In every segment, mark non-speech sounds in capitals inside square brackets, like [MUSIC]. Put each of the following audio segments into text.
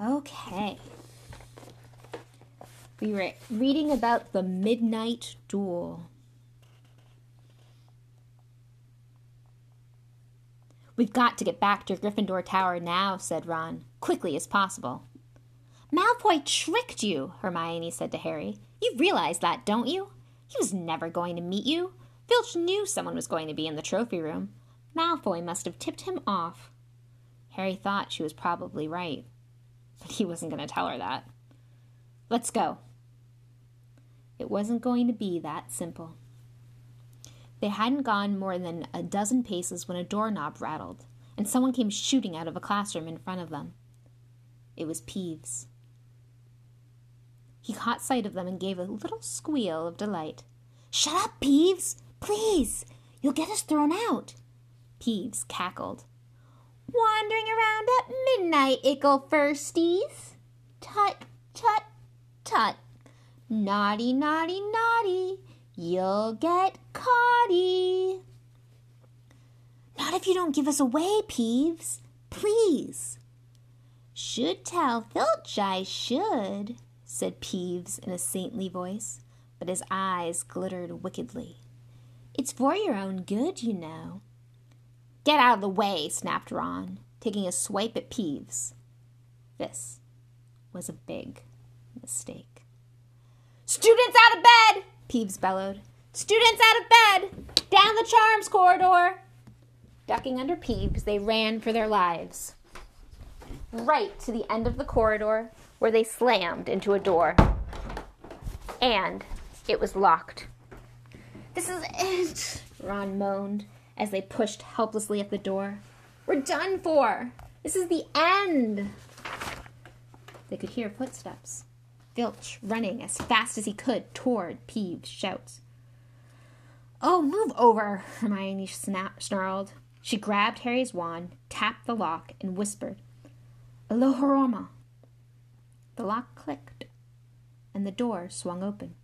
Okay. We were reading about the midnight duel. We've got to get back to Gryffindor Tower now, said Ron, quickly as possible. Malfoy tricked you, Hermione said to Harry. You realize that, don't you? He was never going to meet you. Filch knew someone was going to be in the trophy room. Malfoy must have tipped him off. Harry thought she was probably right, but he wasn't going to tell her that. Let's go. It wasn't going to be that simple. They hadn't gone more than a dozen paces when a doorknob rattled, and someone came shooting out of a classroom in front of them. It was Peeves. He caught sight of them and gave a little squeal of delight. Shut up, Peeves! Please! You'll get us thrown out! Peeves cackled. Wandering around at midnight, ickle firsties! Tut, tut, tut! Naughty, naughty, naughty! You'll get caughty! Not if you don't give us away, Peeves! Please! Should tell Filch I should, said Peeves in a saintly voice, but his eyes glittered wickedly. It's for your own good, you know. Get out of the way, snapped Ron, taking a swipe at Peeves. This was a big mistake. Students out of bed! Peeves bellowed. Students out of bed! Down the charms corridor! Ducking under Peeves, they ran for their lives. Right to the end of the corridor, where they slammed into a door. And it was locked. This is it, Ron moaned as they pushed helplessly at the door. We're done for! This is the end! They could hear footsteps. Filch running as fast as he could toward Peeves' shouts. Oh, move over, Hermione snap- snarled. She grabbed Harry's wand, tapped the lock, and whispered, Alohomora. The lock clicked, and the door swung open.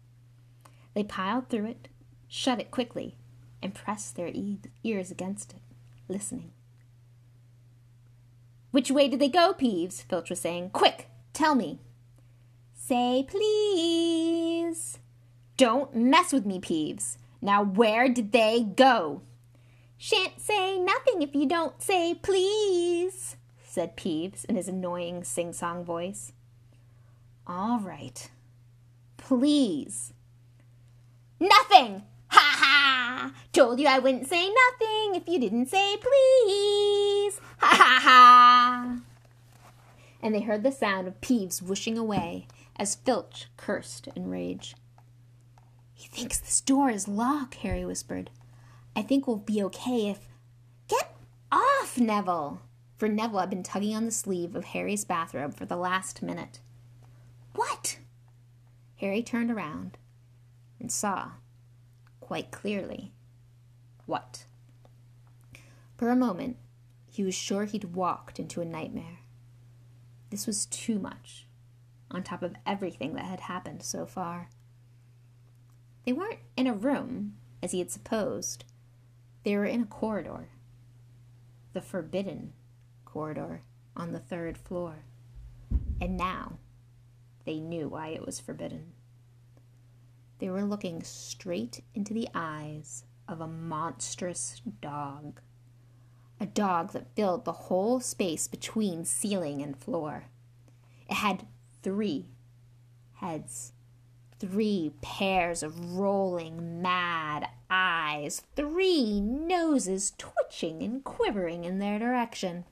They piled through it, shut it quickly, and pressed their ears against it, listening. Which way did they go, Peeves? Filch was saying. Quick, tell me. Say please. Don't mess with me, Peeves. Now where did they go? Shan't say nothing if you don't say please, said Peeves in his annoying sing song voice. All right. Please. Nothing! Ha! Told you I wouldn't say nothing if you didn't say please! Ha ha ha! And they heard the sound of Peeves whooshing away as Filch cursed in rage. He thinks this door is locked, Harry whispered. I think we'll be okay if. Get off, Neville! For Neville had been tugging on the sleeve of Harry's bathrobe for the last minute. What? Harry turned around and saw, quite clearly, what. For a moment, he was sure he'd walked into a nightmare. This was too much, on top of everything that had happened so far. They weren't in a room, as he had supposed. They were in a corridor. The forbidden corridor on the third floor. And now they knew why it was forbidden. They were looking straight into the eyes of a monstrous dog. A dog that filled the whole space between ceiling and floor. It had three heads, three pairs of rolling, mad eyes, three noses twitching and quivering in their direction,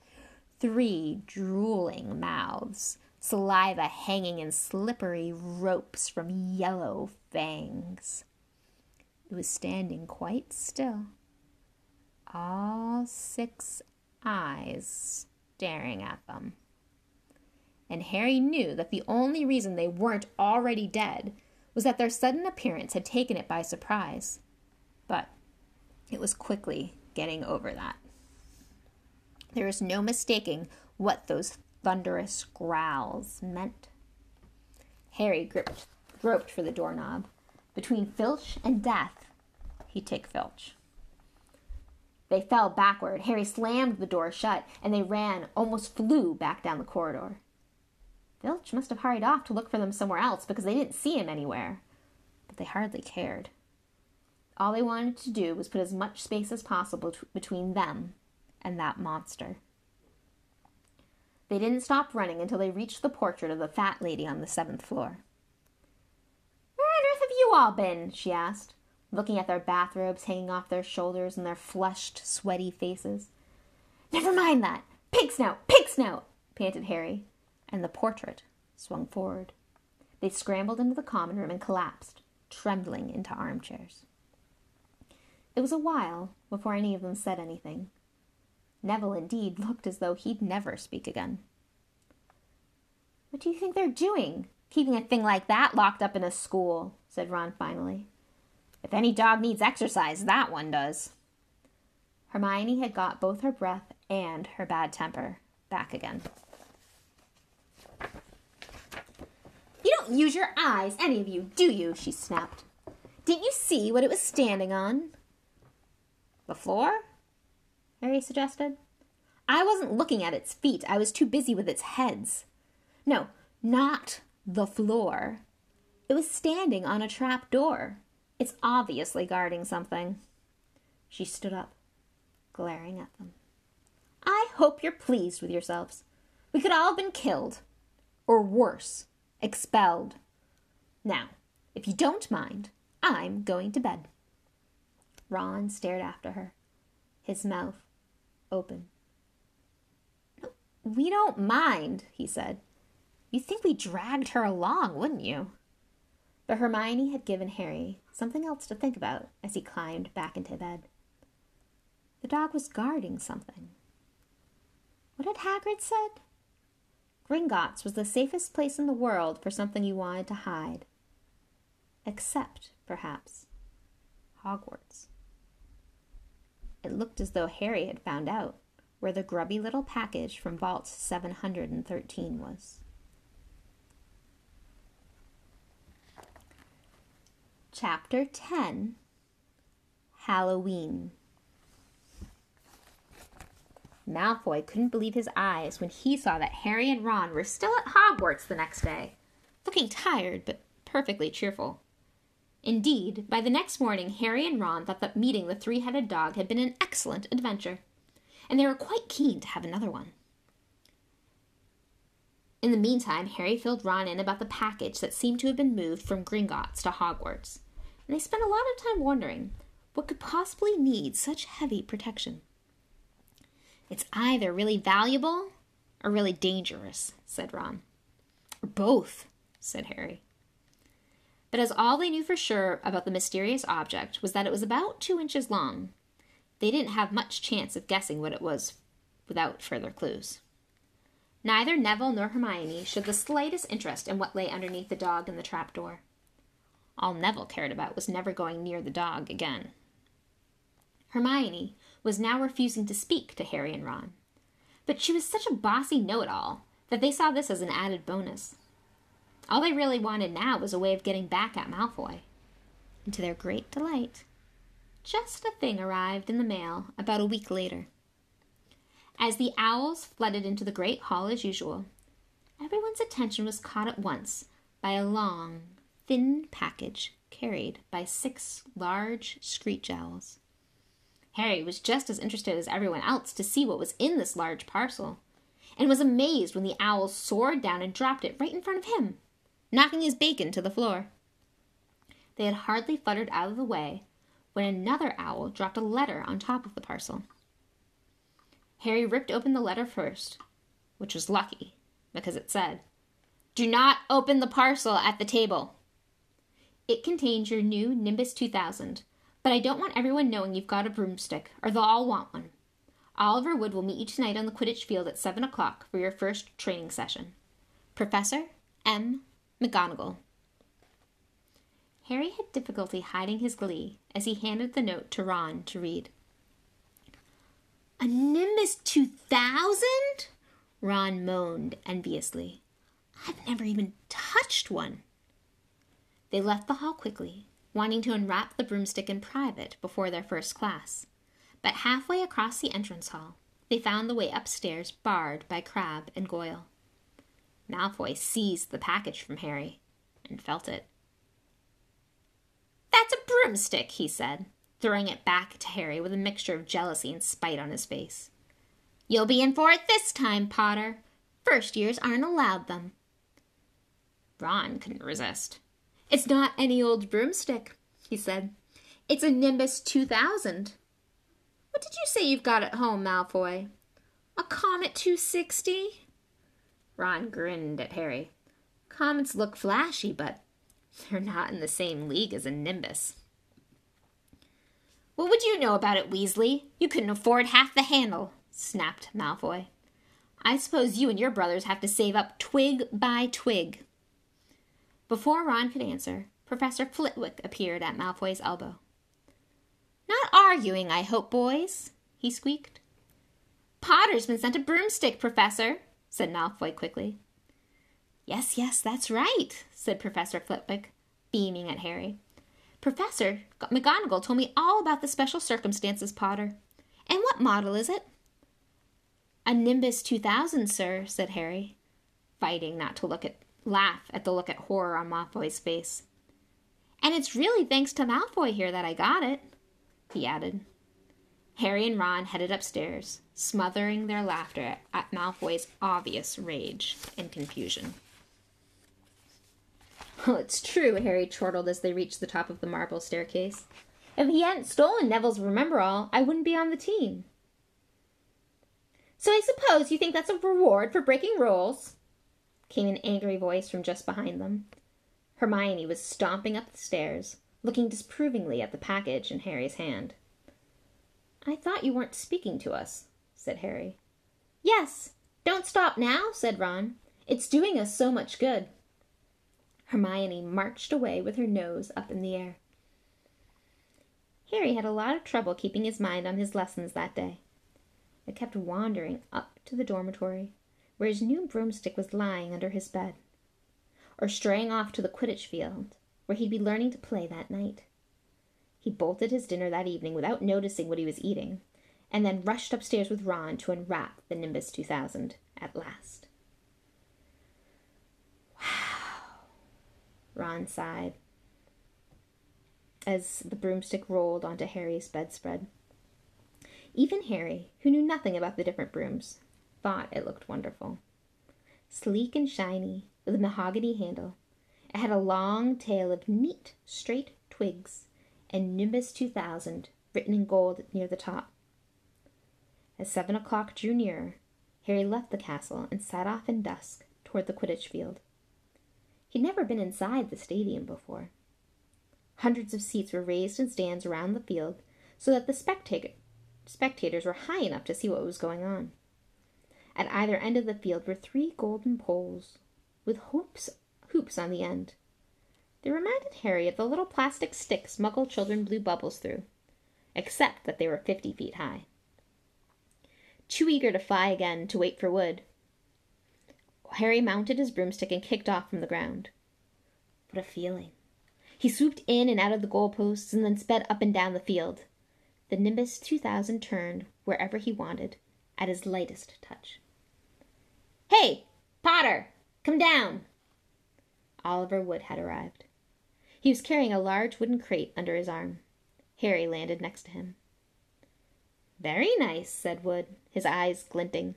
three drooling mouths saliva hanging in slippery ropes from yellow fangs. It was standing quite still, all six eyes staring at them. And Harry knew that the only reason they weren't already dead was that their sudden appearance had taken it by surprise. But it was quickly getting over that. There was no mistaking what those thunderous growls meant. Harry gripped, groped for the doorknob. Between Filch and death, he'd take Filch. They fell backward. Harry slammed the door shut, and they ran, almost flew back down the corridor. Filch must have hurried off to look for them somewhere else because they didn't see him anywhere. But they hardly cared. All they wanted to do was put as much space as possible t- between them and that monster. They didn't stop running until they reached the portrait of the fat lady on the seventh floor. Where on earth have you all been? she asked, looking at their bathrobes hanging off their shoulders and their flushed, sweaty faces. Never mind that. Pig snout, pig snout, panted Harry, and the portrait swung forward. They scrambled into the common room and collapsed, trembling into armchairs. It was a while before any of them said anything. Neville, indeed, looked as though he'd never speak again. What do you think they're doing? Keeping a thing like that locked up in a school, said Ron finally. If any dog needs exercise, that one does. Hermione had got both her breath and her bad temper back again. You don't use your eyes, any of you, do you? she snapped. Didn't you see what it was standing on? The floor? Harry suggested. I wasn't looking at its feet. I was too busy with its heads. No, not the floor. It was standing on a trap door. It's obviously guarding something. She stood up, glaring at them. I hope you're pleased with yourselves. We could all have been killed. Or worse, expelled. Now, if you don't mind, I'm going to bed. Ron stared after her, his mouth open. We don't mind, he said. You'd think we dragged her along, wouldn't you? But Hermione had given Harry something else to think about as he climbed back into bed. The dog was guarding something. What had Hagrid said? Gringotts was the safest place in the world for something you wanted to hide. Except, perhaps, Hogwarts. It looked as though Harry had found out where the grubby little package from Vault 713 was. Chapter 10 Halloween Malfoy couldn't believe his eyes when he saw that Harry and Ron were still at Hogwarts the next day, looking tired but perfectly cheerful. Indeed, by the next morning, Harry and Ron thought that meeting the three headed dog had been an excellent adventure, and they were quite keen to have another one. In the meantime, Harry filled Ron in about the package that seemed to have been moved from Gringotts to Hogwarts, and they spent a lot of time wondering what could possibly need such heavy protection. It's either really valuable or really dangerous, said Ron. Or both, said Harry. But as all they knew for sure about the mysterious object was that it was about two inches long, they didn't have much chance of guessing what it was without further clues. Neither Neville nor Hermione showed the slightest interest in what lay underneath the dog in the trapdoor. All Neville cared about was never going near the dog again. Hermione was now refusing to speak to Harry and Ron, but she was such a bossy know it all that they saw this as an added bonus. All they really wanted now was a way of getting back at Malfoy. And to their great delight, just a thing arrived in the mail about a week later. As the owls flooded into the great hall as usual, everyone's attention was caught at once by a long, thin package carried by six large screech owls. Harry was just as interested as everyone else to see what was in this large parcel, and was amazed when the owls soared down and dropped it right in front of him knocking his bacon to the floor. They had hardly fluttered out of the way when another owl dropped a letter on top of the parcel. Harry ripped open the letter first, which was lucky because it said, Do not open the parcel at the table. It contains your new Nimbus 2000, but I don't want everyone knowing you've got a broomstick, or they'll all want one. Oliver Wood will meet you tonight on the Quidditch field at 7 o'clock for your first training session. Professor M. McGonagall. Harry had difficulty hiding his glee as he handed the note to Ron to read. A Nimbus 2000? Ron moaned enviously. I've never even touched one. They left the hall quickly, wanting to unwrap the broomstick in private before their first class. But halfway across the entrance hall, they found the way upstairs barred by Crabbe and Goyle. Malfoy seized the package from Harry and felt it. That's a broomstick, he said, throwing it back to Harry with a mixture of jealousy and spite on his face. You'll be in for it this time, Potter. First years aren't allowed them. Ron couldn't resist. It's not any old broomstick, he said. It's a Nimbus 2000. What did you say you've got at home, Malfoy? A Comet 260? Ron grinned at Harry. Comets look flashy, but they're not in the same league as a Nimbus. What would you know about it, Weasley? You couldn't afford half the handle, snapped Malfoy. I suppose you and your brothers have to save up twig by twig. Before Ron could answer, Professor Flitwick appeared at Malfoy's elbow. Not arguing, I hope, boys, he squeaked. Potter's been sent a broomstick, Professor, said Malfoy quickly. Yes, yes, that's right, said Professor Flitwick, beaming at Harry. Professor McGonagall told me all about the special circumstances, Potter. And what model is it? A Nimbus 2000, sir, said Harry, fighting not to look at laugh at the look at horror on Malfoy's face. And it's really thanks to Malfoy here that I got it, he added. Harry and Ron headed upstairs, smothering their laughter at Malfoy's obvious rage and confusion. [LAUGHS] Well, it's true, Harry chortled as they reached the top of the marble staircase. If he hadn't stolen Neville's Remembrall, I wouldn't be on the team. So I suppose you think that's a reward for breaking rules? came an angry voice from just behind them. Hermione was stomping up the stairs, looking disapprovingly at the package in Harry's hand. I thought you weren't speaking to us, said Harry. Yes, don't stop now, said Ron. It's doing us so much good. Hermione marched away with her nose up in the air. Harry had a lot of trouble keeping his mind on his lessons that day. It kept wandering up to the dormitory, where his new broomstick was lying under his bed, or straying off to the Quidditch field, where he'd be learning to play that night. He bolted his dinner that evening without noticing what he was eating, and then rushed upstairs with Ron to unwrap the Nimbus 2000 at last. Wow, Ron sighed as the broomstick rolled onto Harry's bedspread. Even Harry, who knew nothing about the different brooms, thought it looked wonderful. Sleek and shiny, with a mahogany handle, it had a long tail of neat, straight twigs and Nimbus 2000 written in gold near the top. As seven o'clock drew nearer, Harry left the castle and set off in dusk toward the Quidditch field. He'd never been inside the stadium before. Hundreds of seats were raised in stands around the field so that the spectator, spectators were high enough to see what was going on. At either end of the field were three golden poles with hoops, hoops on the end. They reminded Harry of the little plastic sticks Muggle children blew bubbles through, except that they were fifty feet high. Too eager to fly again to wait for Wood, Harry mounted his broomstick and kicked off from the ground. What a feeling! He swooped in and out of the goalposts and then sped up and down the field. The Nimbus 2000 turned wherever he wanted at his lightest touch. Hey, Potter, come down! Oliver Wood had arrived. He was carrying a large wooden crate under his arm. Harry landed next to him. Very nice, said Wood, his eyes glinting.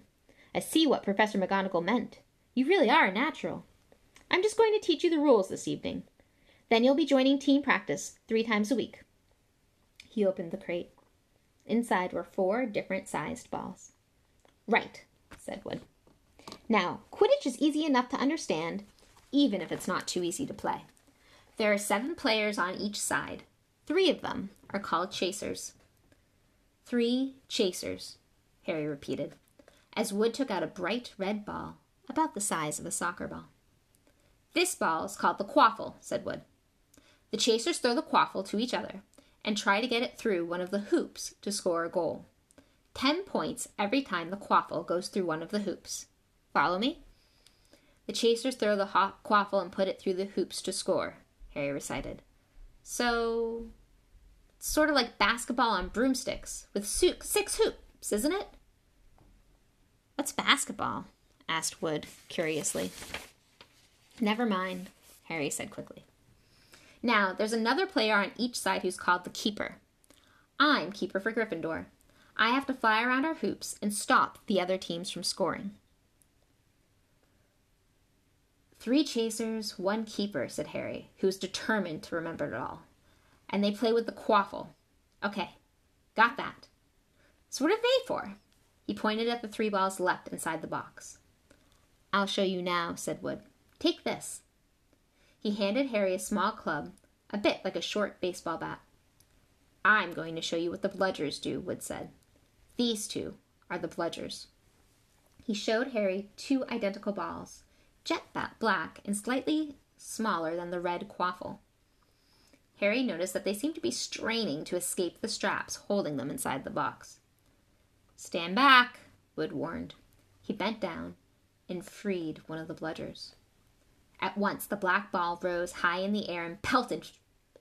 I see what Professor McGonagall meant. You really are a natural. I'm just going to teach you the rules this evening. Then you'll be joining team practice three times a week. He opened the crate. Inside were four different sized balls. Right, said Wood. Now, Quidditch is easy enough to understand, even if it's not too easy to play. There are seven players on each side. Three of them are called chasers. Three chasers, Harry repeated, as Wood took out a bright red ball about the size of a soccer ball. This ball is called the quaffle, said Wood. The chasers throw the quaffle to each other and try to get it through one of the hoops to score a goal. Ten points every time the quaffle goes through one of the hoops. Follow me? The chasers throw the quaffle and put it through the hoops to score. Harry recited. So, it's sort of like basketball on broomsticks with six hoops, isn't it? What's basketball? asked Wood curiously. Never mind, Harry said quickly. Now, there's another player on each side who's called the keeper. I'm keeper for Gryffindor. I have to fly around our hoops and stop the other teams from scoring. Three chasers, one keeper, said Harry, who was determined to remember it all. And they play with the quaffle. Okay, got that. So what are they for? He pointed at the three balls left inside the box. I'll show you now, said Wood. Take this. He handed Harry a small club, a bit like a short baseball bat. I'm going to show you what the bludgers do, Wood said. These two are the bludgers. He showed Harry two identical balls, jet black and slightly smaller than the red quaffle. Harry noticed that they seemed to be straining to escape the straps holding them inside the box. Stand back, Wood warned. He bent down and freed one of the bludgers. At once the black ball rose high in the air and pelted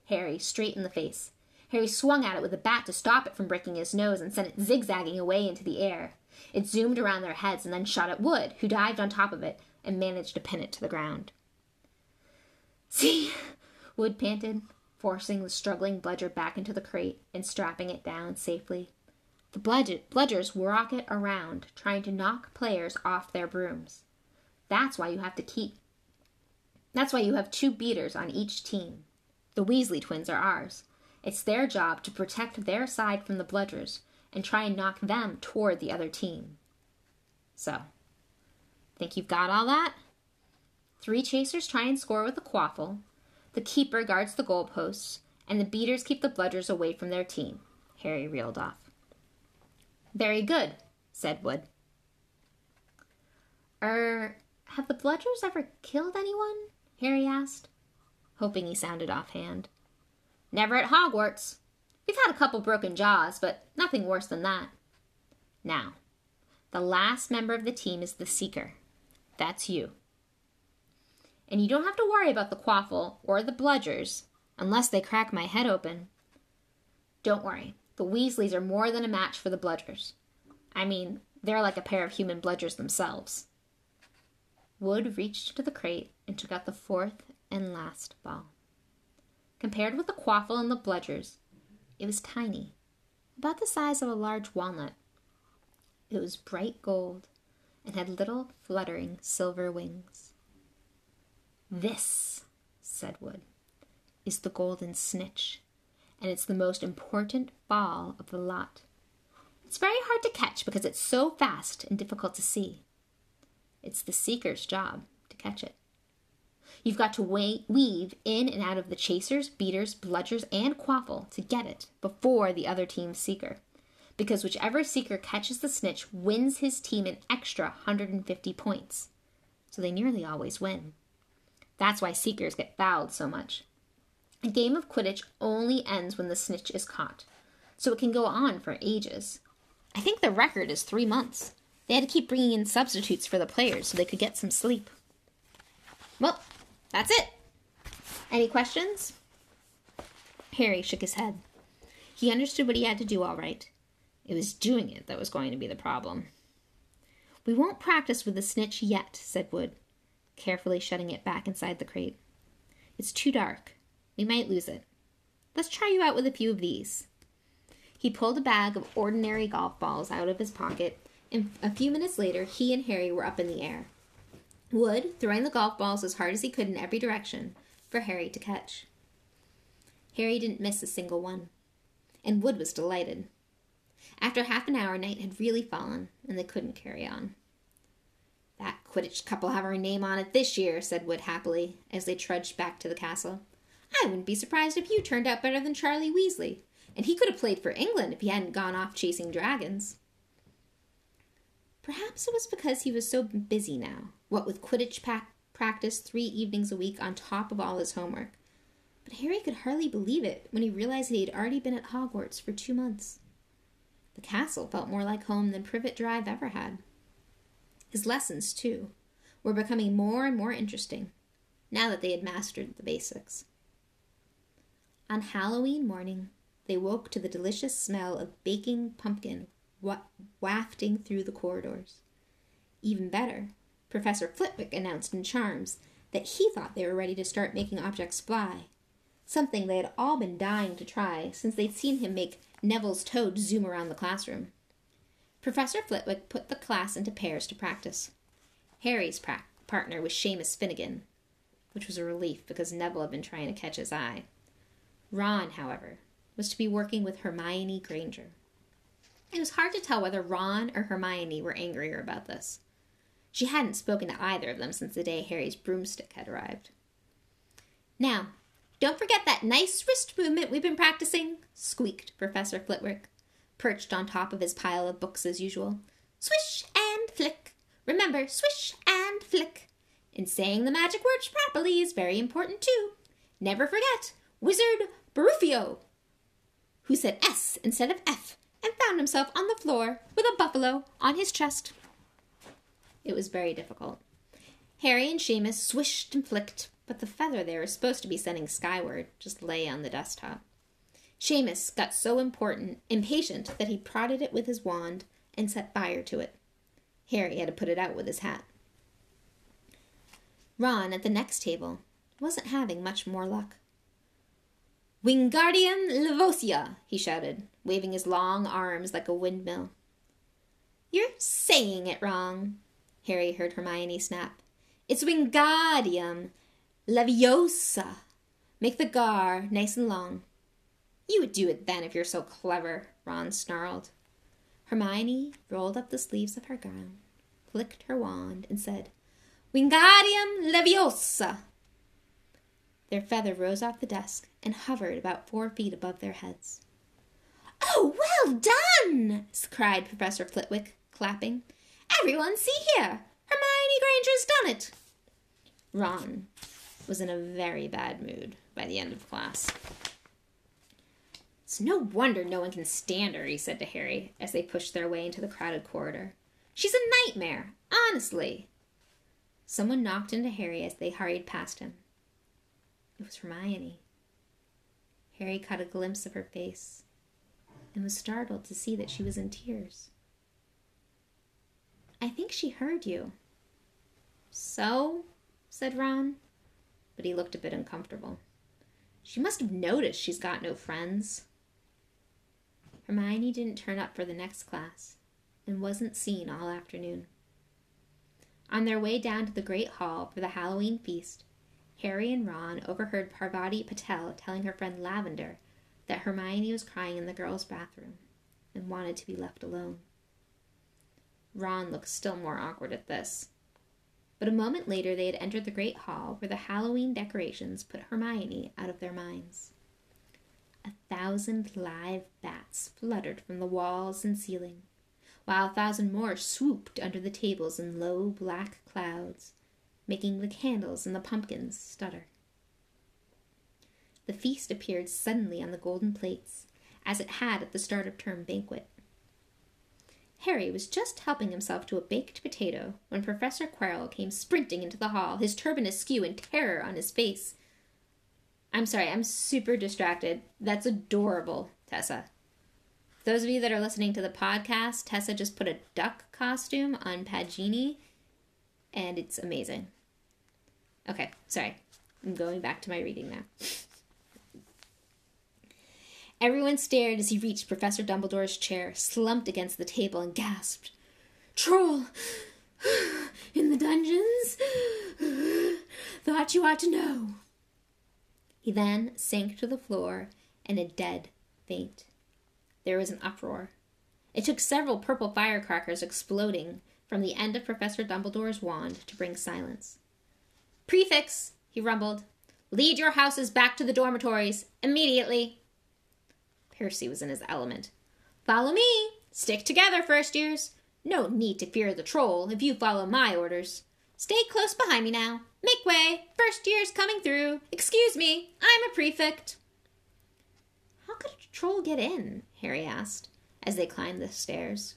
Harry straight in the face. Harry swung at it with a bat to stop it from breaking his nose and sent it zigzagging away into the air. It zoomed around their heads and then shot at Wood, who dived on top of it and managed to pin it to the ground. See, Wood panted, forcing the struggling bludger back into the crate and strapping it down safely. The bludgers rocket around, trying to knock players off their brooms. That's why you have to keep. That's why you have two beaters on each team. The Weasley twins are ours. It's their job to protect their side from the bludgers and try and knock them toward the other team. So, think you've got all that? Three chasers try and score with a quaffle, the keeper guards the goalposts, and the beaters keep the bludgers away from their team. Harry reeled off. Very good, said Wood. Er, have the bludgers ever killed anyone? Harry asked, hoping he sounded offhand. Never at Hogwarts. We've had a couple broken jaws, but nothing worse than that. Now, the last member of the team is the Seeker. That's you. And you don't have to worry about the quaffle or the bludgers, unless they crack my head open. Don't worry, the Weasleys are more than a match for the bludgers. I mean, they're like a pair of human bludgers themselves. Wood reached into the crate and took out the fourth and last ball. Compared with the quaffle and the bludgers, it was tiny, about the size of a large walnut. It was bright gold and had little fluttering silver wings. This, said Wood, is the golden snitch, and it's the most important ball of the lot. It's very hard to catch because it's so fast and difficult to see. It's the seeker's job to catch it. You've got to weave in and out of the chasers, beaters, bludgers, and quaffle to get it before the other team's seeker. Because whichever seeker catches the snitch wins his team an extra 150 points. So they nearly always win. That's why seekers get fouled so much. A game of Quidditch only ends when the snitch is caught, so it can go on for ages. I think the record is three months. They had to keep bringing in substitutes for the players so they could get some sleep. Well, that's it. Any questions? Harry shook his head. He understood what he had to do all right. It was doing it that was going to be the problem. We won't practice with the snitch yet, said Wood, carefully shutting it back inside the crate. It's too dark. We might lose it. Let's try you out with a few of these. He pulled a bag of ordinary golf balls out of his pocket, and a few minutes later, he and Harry were up in the air. Wood throwing the golf balls as hard as he could in every direction for Harry to catch. Harry didn't miss a single one, and Wood was delighted. After half an hour, night had really fallen, and they couldn't carry on. That Quidditch will have our name on it this year, said Wood happily, as they trudged back to the castle. I wouldn't be surprised if you turned out better than Charlie Weasley, and he could have played for England if he hadn't gone off chasing dragons. Perhaps it was because he was so busy now, what with Quidditch pa- practice three evenings a week on top of all his homework. But Harry could hardly believe it when he realized that he had already been at Hogwarts for two months. The castle felt more like home than Privet Drive ever had. His lessons, too, were becoming more and more interesting now that they had mastered the basics. On Halloween morning, they woke to the delicious smell of baking pumpkin wa- wafting through the corridors. Even better, Professor Flitwick announced in Charms that he thought they were ready to start making objects fly, something they had all been dying to try since they'd seen him make Neville's toad zoom around the classroom. Professor Flitwick put the class into pairs to practice. Harry's pra- partner was Seamus Finnigan, which was a relief because Neville had been trying to catch his eye. Ron, however, was to be working with Hermione Granger. It was hard to tell whether Ron or Hermione were angrier about this. She hadn't spoken to either of them since the day Harry's broomstick had arrived. Now, don't forget that nice wrist movement we've been practicing, squeaked Professor Flitwick, perched on top of his pile of books as usual. Swish and flick. Remember, swish and flick. And saying the magic words properly is very important too. Never forget, Wizard Baruffio, who said S instead of F and found himself on the floor with a buffalo on his chest. It was very difficult. Harry and Seamus swished and flicked, but the feather they were supposed to be sending skyward just lay on the desktop. Seamus got so important, impatient that he prodded it with his wand and set fire to it. Harry had to put it out with his hat. Ron, at the next table, wasn't having much more luck. Wingardium Leviosa, he shouted, waving his long arms like a windmill. You're saying it wrong, Harry heard Hermione snap. It's Wingardium Leviosa. Make the gar nice and long. You would do it then if you're so clever, Ron snarled. Hermione rolled up the sleeves of her gown, flicked her wand, and said, Wingardium Leviosa. Their feather rose off the desk and hovered about four feet above their heads. Oh, well done! cried Professor Flitwick, clapping. Everyone, see here! Hermione Granger's done it! Ron was in a very bad mood by the end of class. It's no wonder no one can stand her, he said to Harry as they pushed their way into the crowded corridor. She's a nightmare, honestly. Someone knocked into Harry as they hurried past him. It was Hermione. Harry caught a glimpse of her face and was startled to see that she was in tears. I think she heard you. So? said Ron, but he looked a bit uncomfortable. She must have noticed she's got no friends. Hermione didn't turn up for the next class and wasn't seen all afternoon. On their way down to the great hall for the Halloween feast, Harry and Ron overheard Parvati Patel telling her friend Lavender that Hermione was crying in the girls' bathroom and wanted to be left alone. Ron looked still more awkward at this. But a moment later, they had entered the great hall where the Halloween decorations put Hermione out of their minds. A thousand live bats fluttered from the walls and ceiling, while a thousand more swooped under the tables in low black clouds making the candles and the pumpkins stutter. The feast appeared suddenly on the golden plates, as it had at the start of term banquet. Harry was just helping himself to a baked potato when Professor Quirrell came sprinting into the hall, his turban askew and terror on his face. I'm sorry, I'm super distracted. That's adorable, Tessa. Those of you that are listening to the podcast, Tessa just put a duck costume on Pagini and it's amazing. Okay, sorry. I'm going back to my reading now. Everyone stared as he reached Professor Dumbledore's chair, slumped against the table, and gasped, Troll! [GASPS] In the dungeons? [GASPS] Thought you ought to know. He then sank to the floor in a dead faint. There was an uproar. It took several purple firecrackers exploding from the end of Professor Dumbledore's wand to bring silence. Prefects, he rumbled. Lead your houses back to the dormitories immediately. Percy was in his element. Follow me. Stick together, first years. No need to fear the troll if you follow my orders. Stay close behind me now. Make way. First year's coming through. Excuse me, I'm a prefect. How could a troll get in? Harry asked as they climbed the stairs.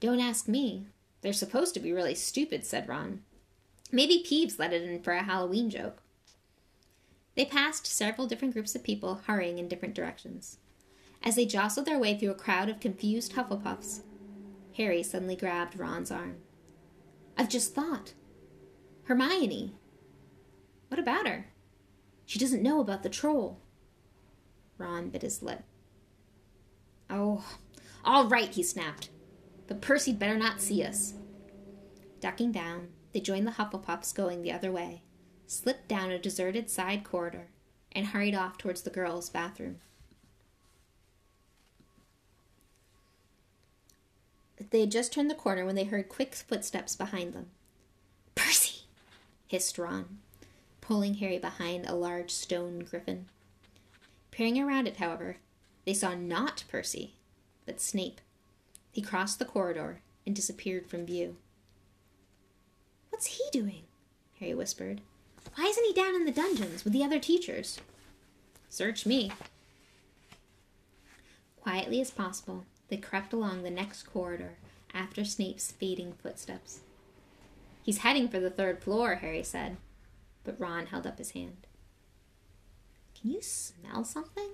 Don't ask me. They're supposed to be really stupid, said Ron. Maybe Peeves let it in for a Halloween joke. They passed several different groups of people hurrying in different directions. As they jostled their way through a crowd of confused Hufflepuffs, Harry suddenly grabbed Ron's arm. I've just thought. Hermione. What about her? She doesn't know about the troll. Ron bit his lip. Oh, all right, he snapped. But Percy'd better not see us. Ducking down, they joined the Hufflepuffs going the other way, slipped down a deserted side corridor, and hurried off towards the girls' bathroom. They had just turned the corner when they heard quick footsteps behind them. Percy! hissed Ron, pulling Harry behind a large stone griffin. Peering around it, however, they saw not Percy, but Snape. He crossed the corridor and disappeared from view. What's he doing? Harry whispered. Why isn't he down in the dungeons with the other teachers? Search me. Quietly as possible, they crept along the next corridor after Snape's fading footsteps. He's heading for the third floor, Harry said, but Ron held up his hand. Can you smell something?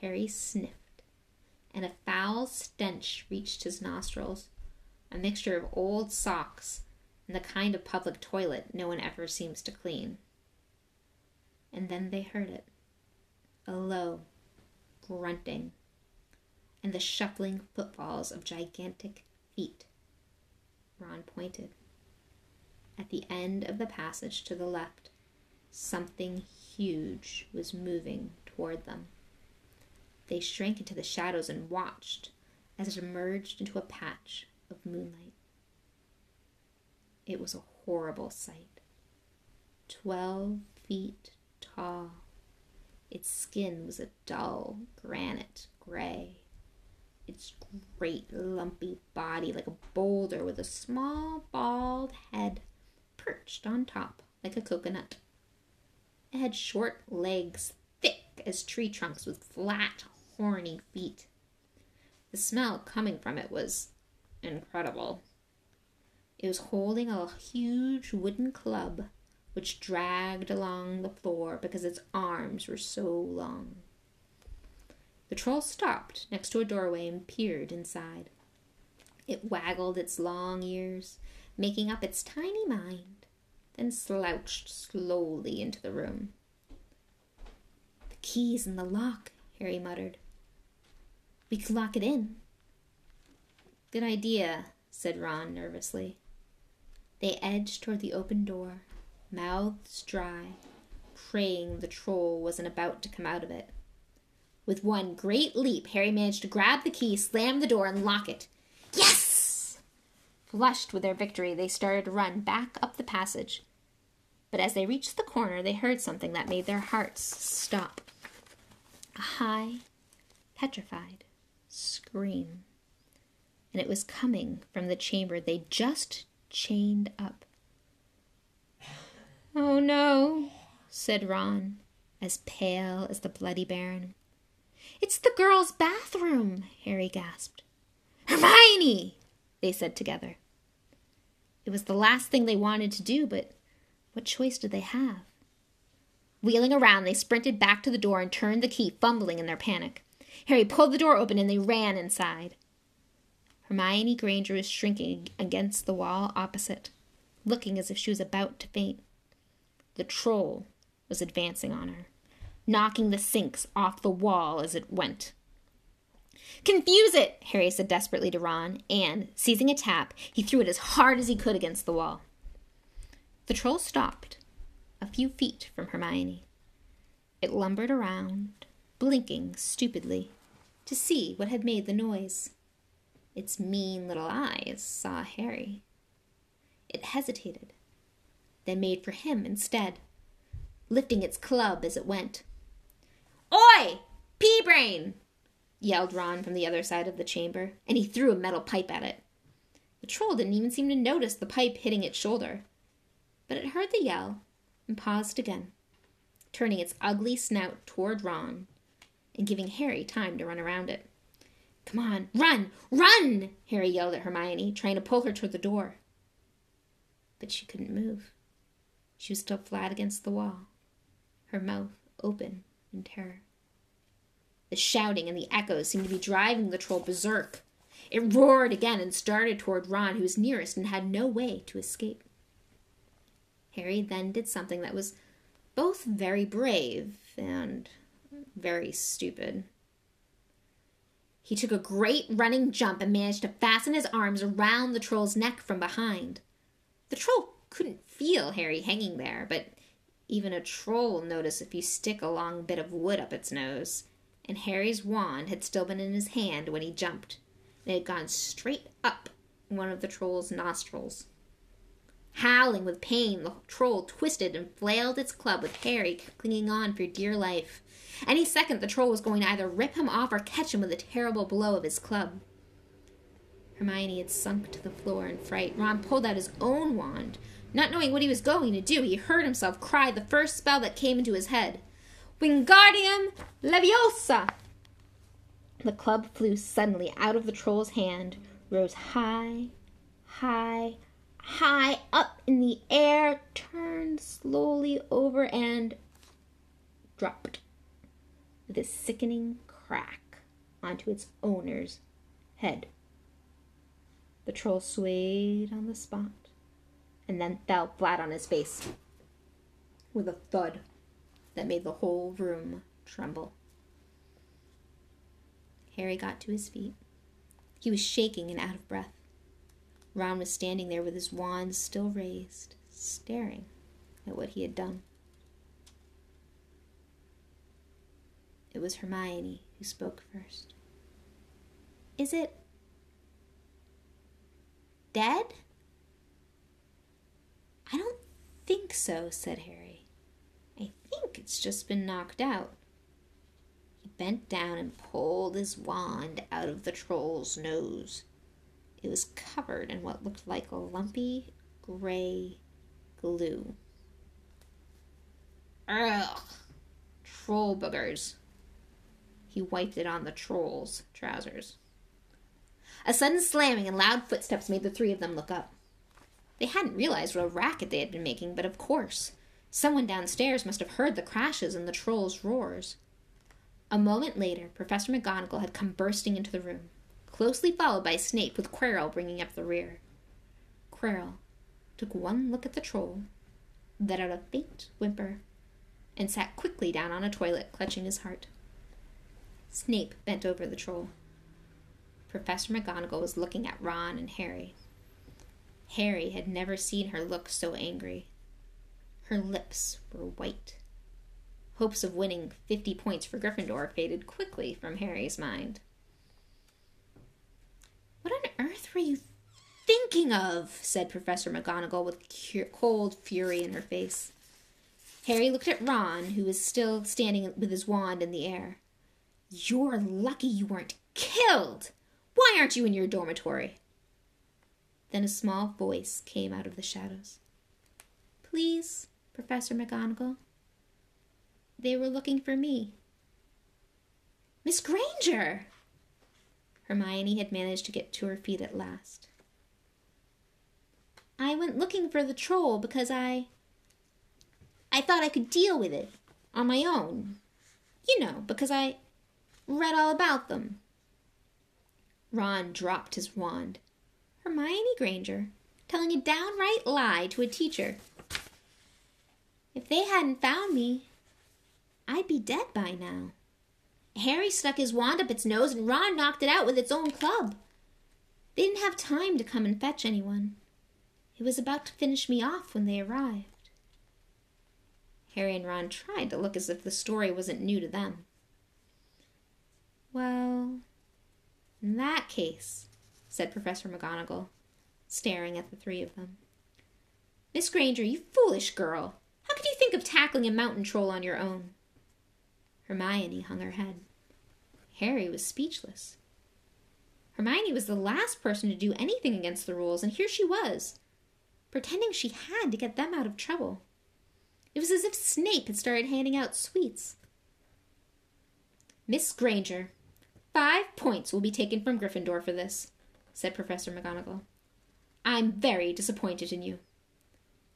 Harry sniffed, and a foul stench reached his nostrils, a mixture of old socks and the kind of public toilet no one ever seems to clean. And then they heard it a low grunting and the shuffling footfalls of gigantic feet. Ron pointed. At the end of the passage to the left, something huge was moving toward them. They shrank into the shadows and watched as it emerged into a patch of moonlight. It was a horrible sight. Twelve feet tall. Its skin was a dull granite gray its great lumpy body like a boulder with a small bald head perched on top like a coconut. It had short legs thick as tree trunks with flat, horny feet. The smell coming from it was incredible. It was holding a huge wooden club which dragged along the floor because its arms were so long. The troll stopped next to a doorway and peered inside. It waggled its long ears, making up its tiny mind, then slouched slowly into the room. The key's in the lock, Harry muttered. We could lock it in. Good idea, said Ron nervously. They edged toward the open door, mouths dry, praying the troll wasn't about to come out of it. With one great leap, Harry managed to grab the key, slam the door, and lock it. Yes! Flushed with their victory, they started to run back up the passage. But as they reached the corner, they heard something that made their hearts stop a high, petrified scream. And it was coming from the chamber they just chained up. Oh no, said Ron, as pale as the Bloody Baron. It's the girls' bathroom, Harry gasped. Hermione! they said together. It was the last thing they wanted to do, but what choice did they have? Wheeling around, they sprinted back to the door and turned the key, fumbling in their panic. Harry pulled the door open and they ran inside. Hermione Granger was shrinking against the wall opposite, looking as if she was about to faint. The troll was advancing on her knocking the sinks off the wall as it went. Confuse it, Harry said desperately to Ron, and, seizing a tap, he threw it as hard as he could against the wall. The troll stopped, a few feet from Hermione. It lumbered around, blinking stupidly, to see what had made the noise. Its mean little eyes saw Harry. It hesitated, then made for him instead, lifting its club as it went. Oi! Pea brain! yelled Ron from the other side of the chamber, and he threw a metal pipe at it. The troll didn't even seem to notice the pipe hitting its shoulder, but it heard the yell and paused again, turning its ugly snout toward Ron and giving Harry time to run around it. Come on, run, run! Harry yelled at Hermione, trying to pull her toward the door. But she couldn't move. She was still flat against the wall, her mouth open in terror. The shouting and the echoes seemed to be driving the troll berserk. It roared again and started toward Ron, who was nearest and had no way to escape. Harry then did something that was both very brave and very stupid. He took a great running jump and managed to fasten his arms around the troll's neck from behind. The troll couldn't feel Harry hanging there, but even a troll will notice if you stick a long bit of wood up its nose. And Harry's wand had still been in his hand when he jumped, it had gone straight up one of the troll's nostrils. Howling with pain, the troll twisted and flailed its club with Harry clinging on for dear life. Any second, the troll was going to either rip him off or catch him with a terrible blow of his club. Hermione had sunk to the floor in fright. Ron pulled out his own wand. Not knowing what he was going to do, he heard himself cry the first spell that came into his head Wingardium Leviosa! The club flew suddenly out of the troll's hand, rose high, high, high up in the air, turned slowly over, and dropped with a sickening crack onto its owner's head. The troll swayed on the spot and then fell flat on his face with a thud that made the whole room tremble. Harry got to his feet. He was shaking and out of breath. Ron was standing there with his wand still raised, staring at what he had done. It was Hermione who spoke first. Is it dead? I don't think so, said Harry. I think it's just been knocked out. He bent down and pulled his wand out of the troll's nose. It was covered in what looked like a lumpy gray glue. Ugh! Troll boogers, he wiped it on the troll's trousers. A sudden slamming and loud footsteps made the three of them look up. They hadn't realized what a racket they had been making, but of course, someone downstairs must have heard the crashes and the troll's roars. A moment later, Professor McGonagall had come bursting into the room, closely followed by Snape with Quirrell bringing up the rear. Quirrell took one look at the troll, let out a faint whimper, and sat quickly down on a toilet, clutching his heart. Snape bent over the troll. Professor McGonagall was looking at Ron and Harry. Harry had never seen her look so angry. Her lips were white. Hopes of winning 50 points for Gryffindor faded quickly from Harry's mind. What on earth were you thinking of? said Professor McGonagall with cold fury in her face. Harry looked at Ron, who was still standing with his wand in the air. You're lucky you weren't killed. Why aren't you in your dormitory? Then a small voice came out of the shadows. Please, Professor McGonagall. They were looking for me. Miss Granger! Hermione had managed to get to her feet at last. I went looking for the troll because I. I thought I could deal with it on my own. You know, because I read all about them. Ron dropped his wand. Hermione Granger, telling a downright lie to a teacher. If they hadn't found me, I'd be dead by now. Harry stuck his wand up its nose and Ron knocked it out with its own club. They didn't have time to come and fetch anyone. It was about to finish me off when they arrived. Harry and Ron tried to look as if the story wasn't new to them. Well, in that case, said Professor McGonagall, staring at the three of them. Miss Granger, you foolish girl! How could you think of tackling a mountain troll on your own? Hermione hung her head. Harry was speechless. Hermione was the last person to do anything against the rules, and here she was, pretending she had to get them out of trouble. It was as if Snape had started handing out sweets. Miss Granger, Five points will be taken from Gryffindor for this, said Professor McGonagall. I'm very disappointed in you.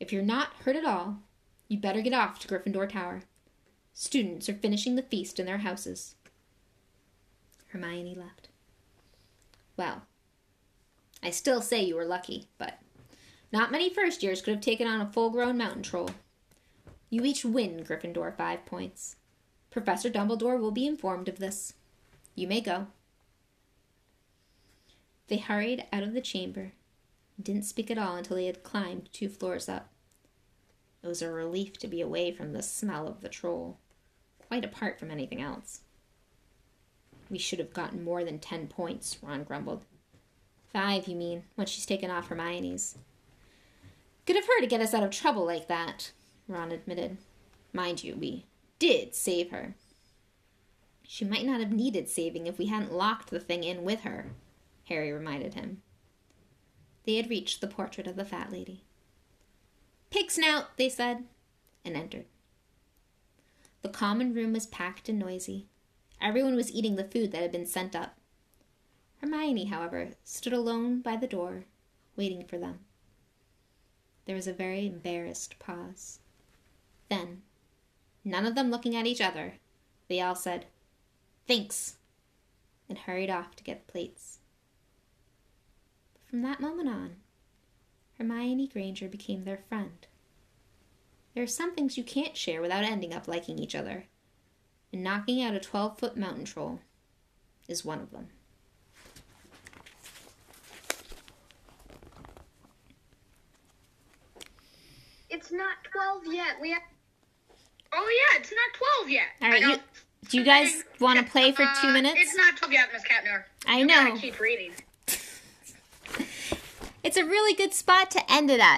If you're not hurt at all, you'd better get off to Gryffindor Tower. Students are finishing the feast in their houses. Hermione left. Well, I still say you were lucky, but Not many first years could have taken on a full grown mountain troll. You each win Gryffindor five points. Professor Dumbledore will be informed of this. You may go. They hurried out of the chamber and didn't speak at all until they had climbed two floors up. It was a relief to be away from the smell of the troll, quite apart from anything else. We should have gotten more than ten points, Ron grumbled. Five, you mean, once she's taken off Hermione's. Good of her to get us out of trouble like that, Ron admitted. Mind you, we did save her. She might not have needed saving if we hadn't locked the thing in with her, Harry reminded him. They had reached the portrait of the fat lady. Pig snout, they said, and entered. The common room was packed and noisy. Everyone was eating the food that had been sent up. Hermione, however, stood alone by the door, waiting for them. There was a very embarrassed pause. Then, none of them looking at each other, they all said, Thanks, and hurried off to get plates. From that moment on, Hermione Granger became their friend. There are some things you can't share without ending up liking each other, and knocking out a 12 foot mountain troll is one of them. It's not 12 yet. We have. Oh, yeah, it's not 12 yet. All right, you, do you guys want to play for two Uh, minutes? It's not 12 yet, Miss Kapner. I You know. keep reading. It's a really good spot to end it at.